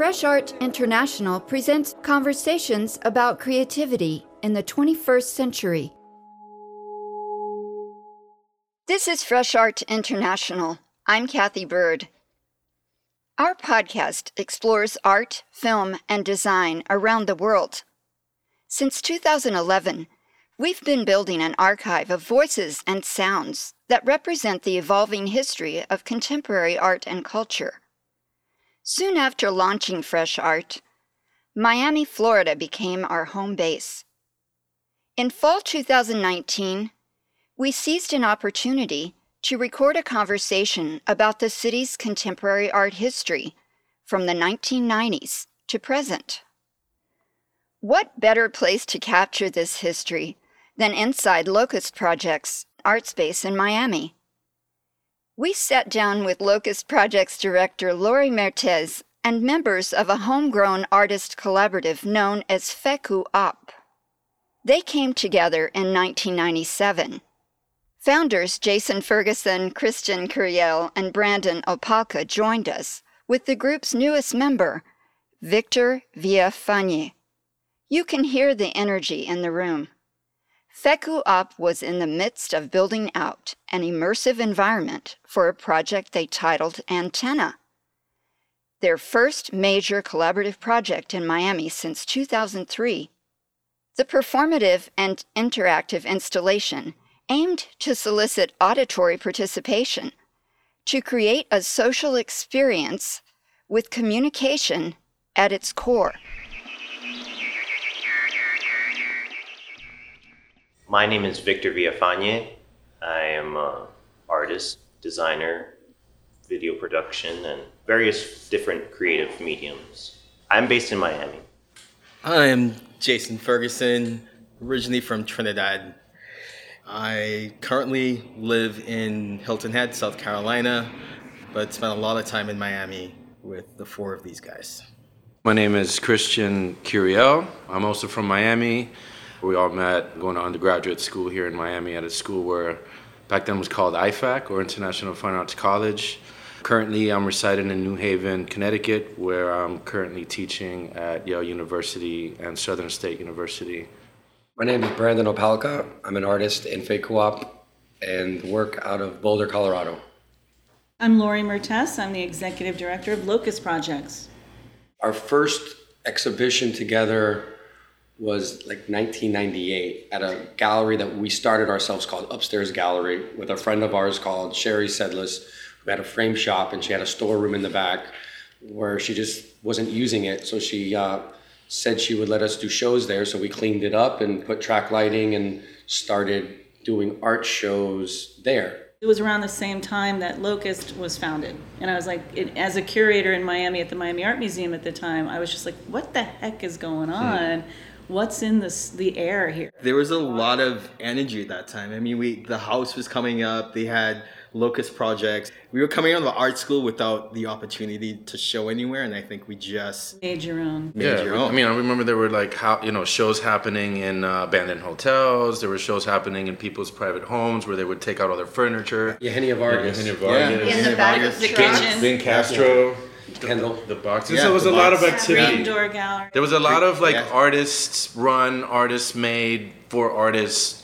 Fresh Art International presents conversations about creativity in the 21st century. This is Fresh Art International. I'm Kathy Bird. Our podcast explores art, film, and design around the world. Since 2011, we've been building an archive of voices and sounds that represent the evolving history of contemporary art and culture. Soon after launching Fresh Art, Miami, Florida became our home base. In fall 2019, we seized an opportunity to record a conversation about the city's contemporary art history from the 1990s to present. What better place to capture this history than inside Locust Project's art space in Miami? We sat down with Locust Project's director Lori Mertes and members of a homegrown artist collaborative known as FECU Op. They came together in 1997 Founders Jason Ferguson, Christian Curiel, and Brandon Opalka joined us with the group's newest member, Victor Villafañe. You can hear the energy in the room. FECU Op was in the midst of building out an immersive environment for a project they titled Antenna. Their first major collaborative project in Miami since 2003. The performative and interactive installation aimed to solicit auditory participation, to create a social experience with communication at its core. My name is Victor Villafañe. I am an artist, designer, video production, and various different creative mediums. I'm based in Miami. I am Jason Ferguson, originally from Trinidad, I currently live in Hilton Head, South Carolina, but spent a lot of time in Miami with the four of these guys. My name is Christian Curiel. I'm also from Miami. We all met going to undergraduate school here in Miami at a school where back then was called IFAC or International Fine Arts College. Currently, I'm residing in New Haven, Connecticut, where I'm currently teaching at Yale University and Southern State University. My name is Brandon Opalka. I'm an artist in FECU Op and work out of Boulder, Colorado. I'm Lori Mertes. I'm the executive director of Locust Projects. Our first exhibition together was like 1998 at a gallery that we started ourselves called Upstairs Gallery with a friend of ours called Sherry Sedlis, who had a frame shop and she had a storeroom in the back where she just wasn't using it. So she uh, said she would let us do shows there. So we cleaned it up and put track lighting and started doing art shows there. It was around the same time that Locust was founded. And I was like, it, as a curator in Miami at the Miami Art Museum at the time, I was just like, what the heck is going hmm. on? Hmm. What's in this the air here? There was a lot of energy at that time. I mean, we the house was coming up. They had locust projects. We were coming out of the art school without the opportunity to show anywhere, and I think we just made your own. Made yeah, your own. I mean, I remember there were like how you know shows happening in uh, abandoned hotels. There were shows happening in people's private homes where they would take out all their furniture. Eugenio Vargas. Eugenio Vargas. Yeah. In the back of the kitchen. Ben Castro. Kendall. The, the boxes. Yeah, there was a box. lot of activity. Indoor gallery. There was a lot of like yeah. artists run, artists made for artists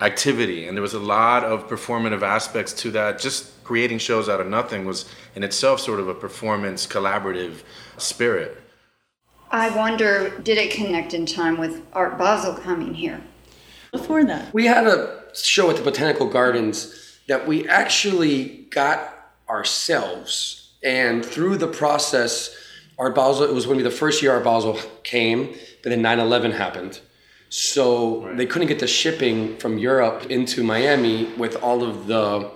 activity and there was a lot of performative aspects to that just creating shows out of nothing was in itself sort of a performance collaborative spirit i wonder did it connect in time with art basel coming here before that we had a show at the botanical gardens that we actually got ourselves and through the process art basel it was going to be the first year art basel came but then 9-11 happened so right. they couldn't get the shipping from Europe into Miami with all of the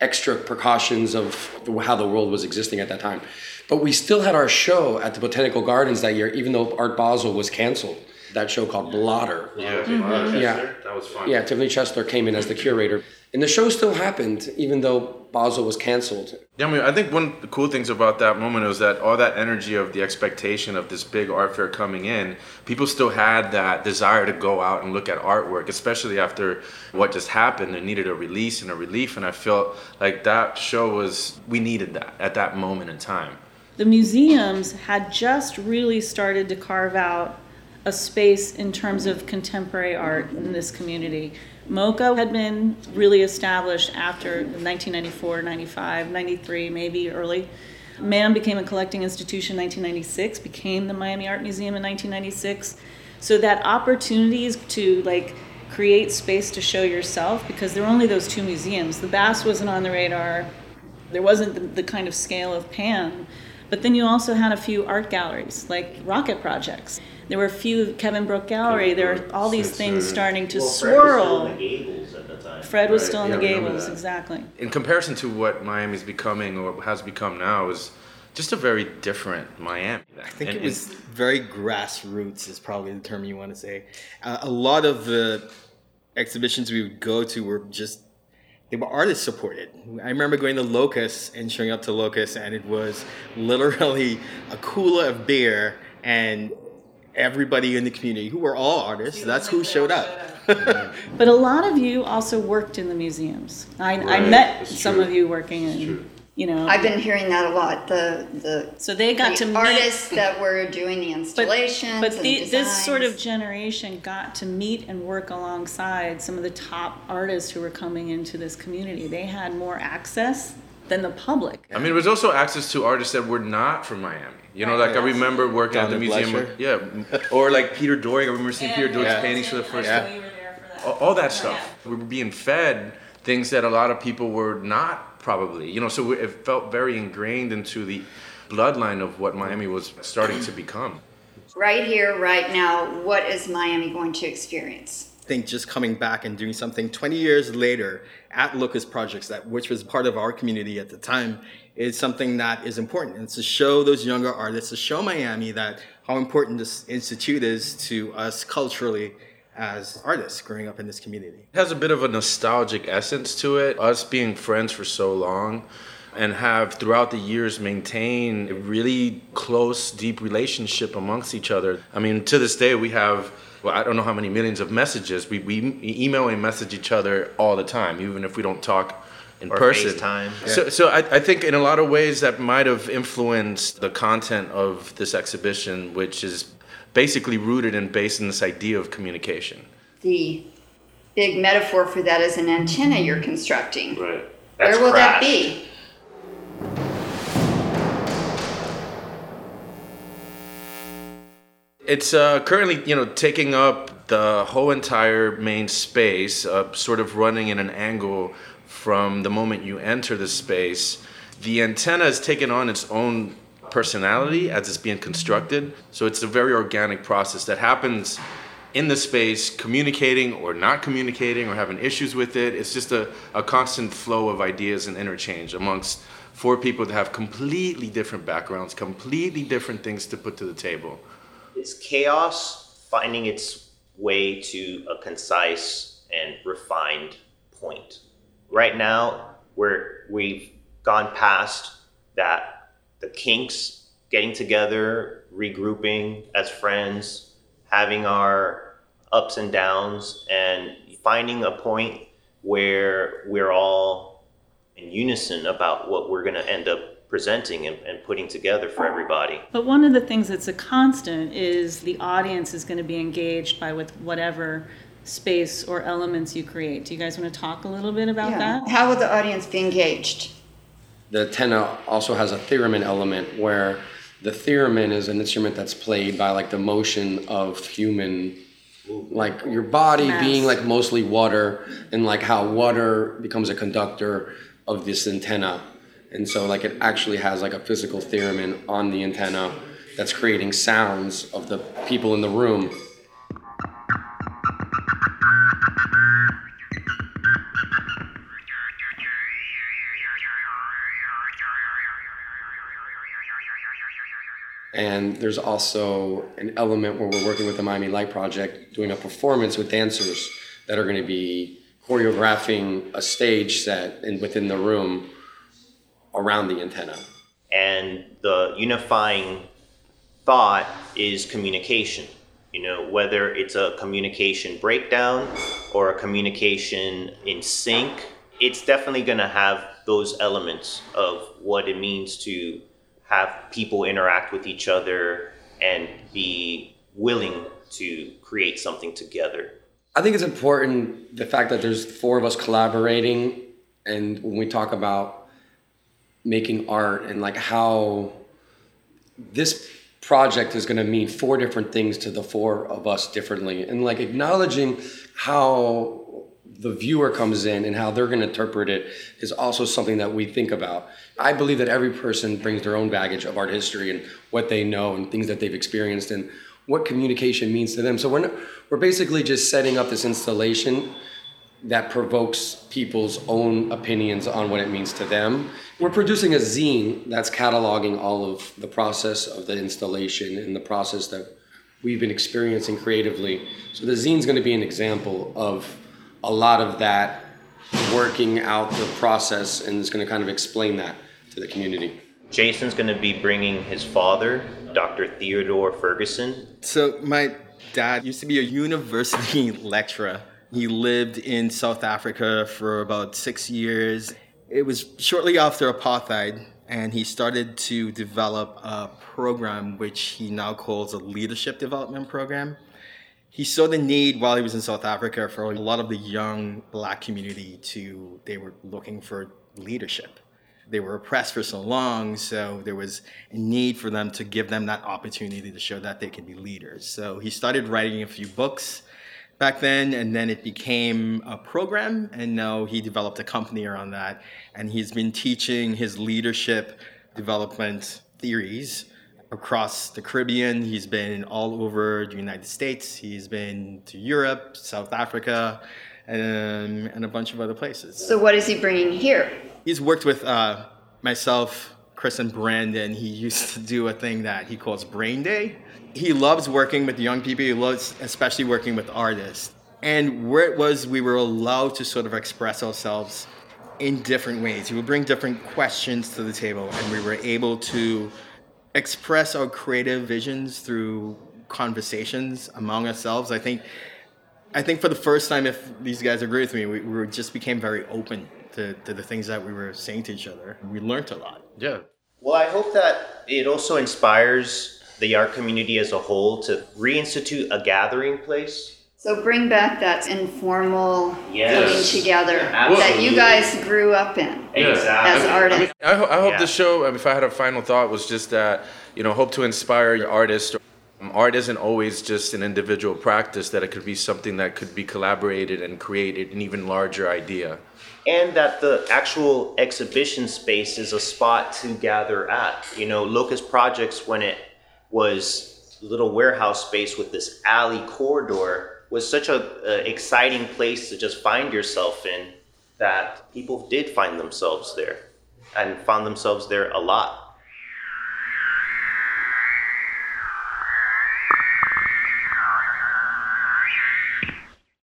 extra precautions of how the world was existing at that time. But we still had our show at the Botanical Gardens that year, even though Art Basel was canceled. That show called Blotter. Yeah, mm-hmm. yeah, that was fun. Yeah, Tiffany Chesler came in as the curator. And the show still happened, even though Basel was canceled. Yeah, I mean, I think one of the cool things about that moment was that all that energy of the expectation of this big art fair coming in, people still had that desire to go out and look at artwork, especially after what just happened. They needed a release and a relief, and I felt like that show was, we needed that at that moment in time. the museums had just really started to carve out a space in terms of contemporary art in this community. MoCA had been really established after 1994, 95, 93, maybe early. MAM became a collecting institution in 1996, became the Miami Art Museum in 1996. So that opportunities to like create space to show yourself, because there were only those two museums. The Bass wasn't on the radar. There wasn't the, the kind of scale of PAM. But then you also had a few art galleries, like rocket projects. There were a few Kevin Bruk Gallery. There were all these things starting to Well, Fred was still swirl. in the Gables at the time. Fred was Right, still in yeah, the Gables, exactly. In comparison to what Miami's becoming or has become now, is just a very different Miami. I think And- it was very grassroots is probably the term you want to say. Uh, a lot of the exhibitions we would go to were just they were artist supported. I remember going to Locust and showing up to Locust, and it was literally a cooler of beer and everybody in the community who were all artists. That's who showed up. But a lot of you also worked in the museums. I, I met that's some true. of you working in, true. You know. I've been hearing that a lot. The the so they got to the meet artists that were doing the But, installations but and the, this sort of generation got to meet and work alongside some of the top artists who were coming into this community. They had more access than the public. I mean, it was also access to artists that were not from Miami. You know, like I remember working at the Donna museum. Blesher. Yeah, or like Peter Doig. I remember seeing Peter Doig's Yeah. paintings for the first Yeah. time. All, all that stuff. We were being fed things that a lot of people were not probably. You know, so it felt very ingrained into the bloodline of what Miami was starting to become. right here, right now. What is Miami going to experience? I think just coming back and doing something 20 years later at Locust Projects, that which was part of our community at the time, is something that is important. And to show those younger artists, to show Miami that how important this institute is to us culturally as artists growing up in this community. It has a bit of a nostalgic essence to it. Us being friends for so long and have throughout the years maintained a really close, deep relationship amongst each other. I mean, to this day, we have, well, I don't know how many millions of messages. We, we email and message each other all the time, even if we don't talk in Or person. FaceTime. So, so I, I think in a lot of ways that might have influenced the content of this exhibition, which is basically rooted and based in this idea of communication. The big metaphor for that is an antenna you're constructing. Right. Where will that be? It's uh, currently, you know, taking up the whole entire main space, uh, sort of running in an angle from the moment you enter the space. The antenna has taken on its own personality as it's being constructed. So it's a very organic process that happens in the space, communicating or not communicating or having issues with it. It's just a, a constant flow of ideas and interchange amongst four people that have completely different backgrounds, completely different things to put to the table. It's chaos finding its way to a concise and refined point. Right now, where we've gone past that, the kinks, getting together, regrouping as friends, having our ups and downs, and finding a point where we're all in unison about what we're going to end up presenting and, and putting together for everybody. But one of the things that's a constant is the audience is going to be engaged by with whatever space or elements you create. Do you guys want to talk a little bit about Yeah. that? How will the audience be engaged? The antenna also has a theremin element where the theremin is an instrument that's played by like the motion of human like your body Mass. being like mostly water and like how water becomes a conductor of this antenna and so like it actually has like a physical theremin on the antenna that's creating sounds of the people in the room And there's also an element where we're working with the Miami Light Project doing a performance with dancers that are going to be choreographing a stage set and within the room around the antenna. and the unifying thought is communication you know whether it's a communication breakdown or a communication in sync it's definitely going to have those elements of what it means to have people interact with each other and be willing to create something together. I think it's important the fact that there's four of us collaborating, and when we talk about making art and like how this project is going to mean four different things to the four of us differently, and like acknowledging how the viewer comes in and how they're going to interpret it is also something that we think about. I believe that every person brings their own baggage of art history and what they know and things that they've experienced and what communication means to them. So we're, not, we're basically just setting up this installation that provokes people's own opinions on what it means to them. We're producing a zine that's cataloging all of the process of the installation and the process that we've been experiencing creatively. So the zine's going to be an example of a lot of that working out the process and is going to kind of explain that to the community. Jason's going to be bringing his father, Dr. Theodore Ferguson. So, my dad used to be a university lecturer. He lived in South Africa for about six years. It was shortly after apartheid, and he started to develop a program which he now calls a leadership development program he saw the need while he was in South Africa for a lot of the young black community to they were looking for leadership. They were oppressed for so long, so there was a need for them to give them that opportunity to show that they could be leaders. So he started writing a few books back then, and then it became a program, and now he developed a company around that, and he's been teaching his leadership development theories across the Caribbean. He's been all over the United States. He's been to Europe, South Africa, and, and a bunch of other places. So, what is he bringing here? He's worked with uh, myself, Chris, and Brandon. He used to do a thing that he calls Brain Day. He loves working with young people. He loves, especially working with artists. And where it was, we were allowed to sort of express ourselves in different ways. He would bring different questions to the table, and we were able to express our creative visions through conversations among ourselves. I think, I think for the first time, if these guys agree with me, we, we just became very open to, to the things that we were saying to each other. We learned a lot. Yeah. Well, I hope that it also inspires the art community as a whole to reinstitute a gathering place so bring back that informal Yes. getting together Yeah, that you guys grew up in Exactly. as artists. I, ho- I hope Yeah. the show, if I had a final thought, was just that, you know, hope to inspire your artists. Um, Art isn't always just an individual practice, that it could be something that could be collaborated and created an even larger idea. and that the actual exhibition space is a spot to gather at. You know, Locust Projects, when it was a little warehouse space with this alley corridor, was such a, a exciting place to just find yourself in that people did find themselves there and found themselves there a lot.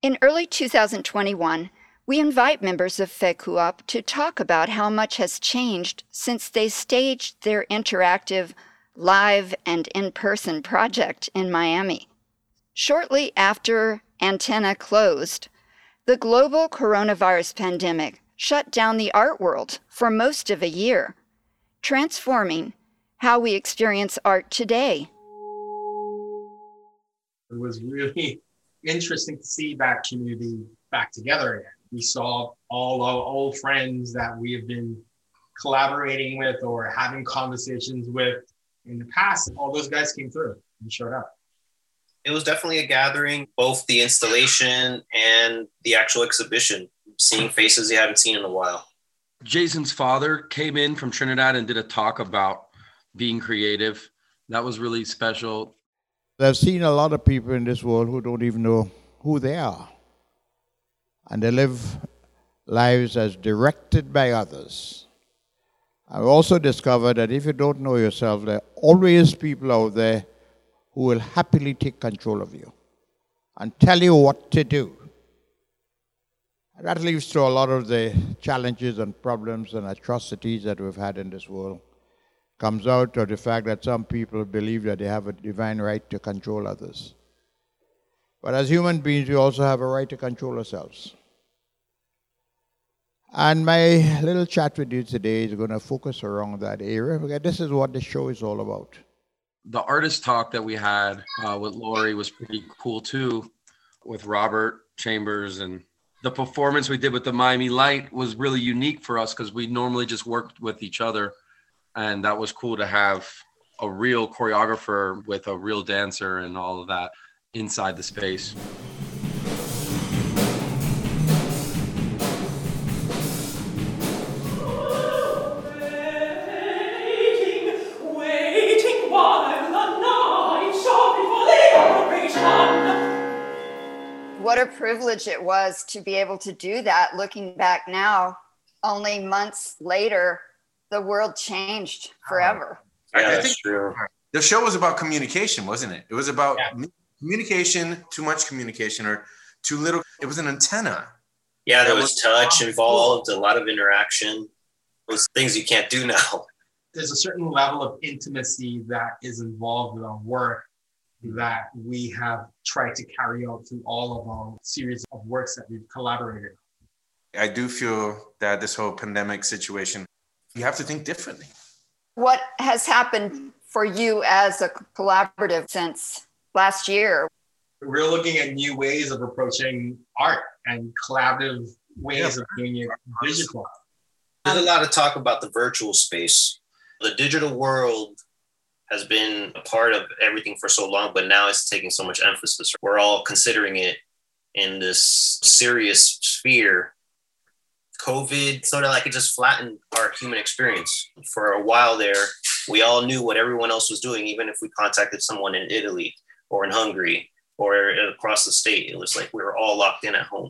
In early 2021, we invite members of FECUOP to talk about how much has changed since they staged their interactive live and in person project in Miami. Shortly after Antenna closed, the global coronavirus pandemic shut down the art world for most of a year, transforming how we experience art today. It was really interesting to see that community back together again. We saw all our old friends that we have been collaborating with or having conversations with in the past. All those guys came through and showed up. It was definitely a gathering, both the installation and the actual exhibition, seeing faces you haven't seen in a while. Jason's father came in from Trinidad and did a talk about being creative. That was really special. I've seen a lot of people in this world who don't even know who they are. And they live lives as directed by others. I've also discovered that if you don't know yourself, there are always people out there who will happily take control of you and tell you what to do. That leads to a lot of the challenges and problems and atrocities that we've had in this world comes out of the fact that some people believe that they have a divine right to control others. But as human beings, we also have a right to control ourselves. And my little chat with you today is going to focus around that area this is what the show is all about. The artist talk that we had uh, with Lori was pretty cool too, with Robert Chambers. And the performance we did with the Miami Light was really unique for us because we normally just worked with each other. And that was cool to have a real choreographer with a real dancer and all of that inside the space. Privilege it was to be able to do that. Looking back now, only months later, the world changed forever. Yeah, I that's true. the show was about communication, wasn't it? It was about Yeah. communication, too much communication, or too little. It was an antenna. Yeah, there was was touch awesome. involved, a lot of interaction. Those things you can't do now. There's a certain level of intimacy that is involved in our work that we have tried to carry out through all of our series of works that we've collaborated. I do feel that this whole pandemic situation, you have to think differently. What has happened for you as a collaborative since last year? We're looking at new ways of approaching art and collaborative ways of doing it digital. There's a lot of talk about the virtual space. The digital world has been a part of everything for so long, but now it's taking so much emphasis. We're all considering it in this serious sphere. COVID sort of like it just flattened our human experience. For a while there, we all knew what everyone else was doing, even if we contacted someone in Italy or in Hungary or across the state. It was like we were all locked in at home.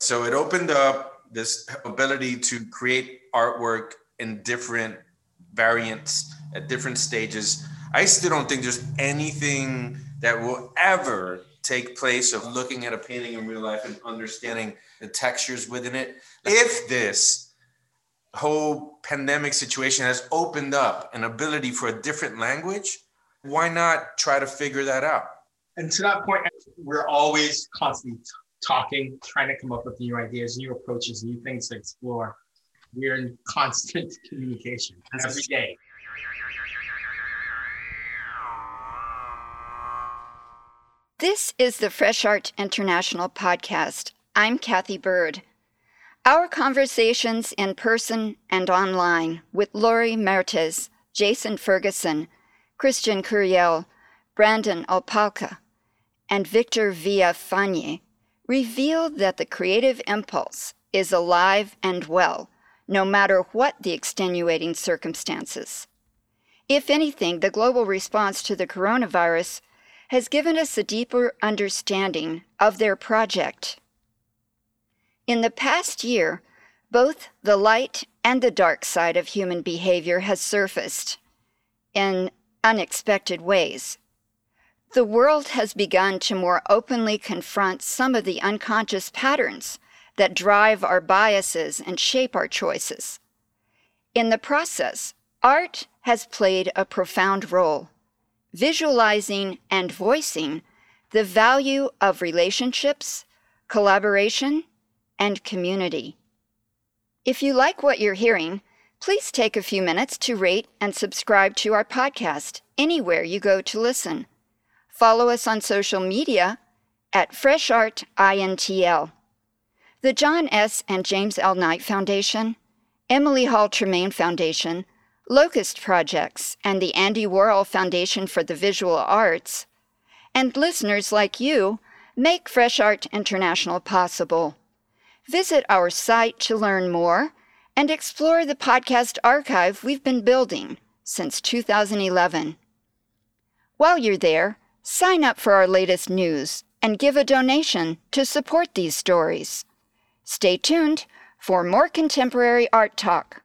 So it opened up this ability to create artwork in different variants at different stages. I still don't think there's anything that will ever take place of looking at a painting in real life and understanding the textures within it. If this whole pandemic situation has opened up an ability for a different language, why not try to figure that out? And to that point, we're always constantly t- talking, trying to come up with new ideas, new approaches, new things to explore. We're in constant communication every day. This is the Fresh Art International podcast. I'm Kathy Bird. Our conversations in person and online with Lori Mertes, Jason Ferguson, Christian Curiel, Brandon Opalka, and Victor Villafañe reveal that the creative impulse is alive and well, no matter what the extenuating circumstances. If anything, the global response to the coronavirus has given us a deeper understanding of their project. In the past year, both the light and the dark side of human behavior has surfaced in unexpected ways. The world has begun to more openly confront some of the unconscious patterns that drive our biases and shape our choices. In the process, art has played a profound role, visualizing and voicing the value of relationships, collaboration, and community. If you like what you're hearing, please take a few minutes to rate and subscribe to our podcast anywhere you go to listen. Follow us on social media at Fresh Art INTL. The John S. and James L. Knight Foundation, Emily Hall Tremaine Foundation, Locust Projects, and the Andy Warhol Foundation for the Visual Arts, and listeners like you make Fresh Art International possible. Visit our site to learn more and explore the podcast archive we've been building since 2011. While you're there, sign up for our latest news and give a donation to support these stories. Stay tuned for more contemporary art talk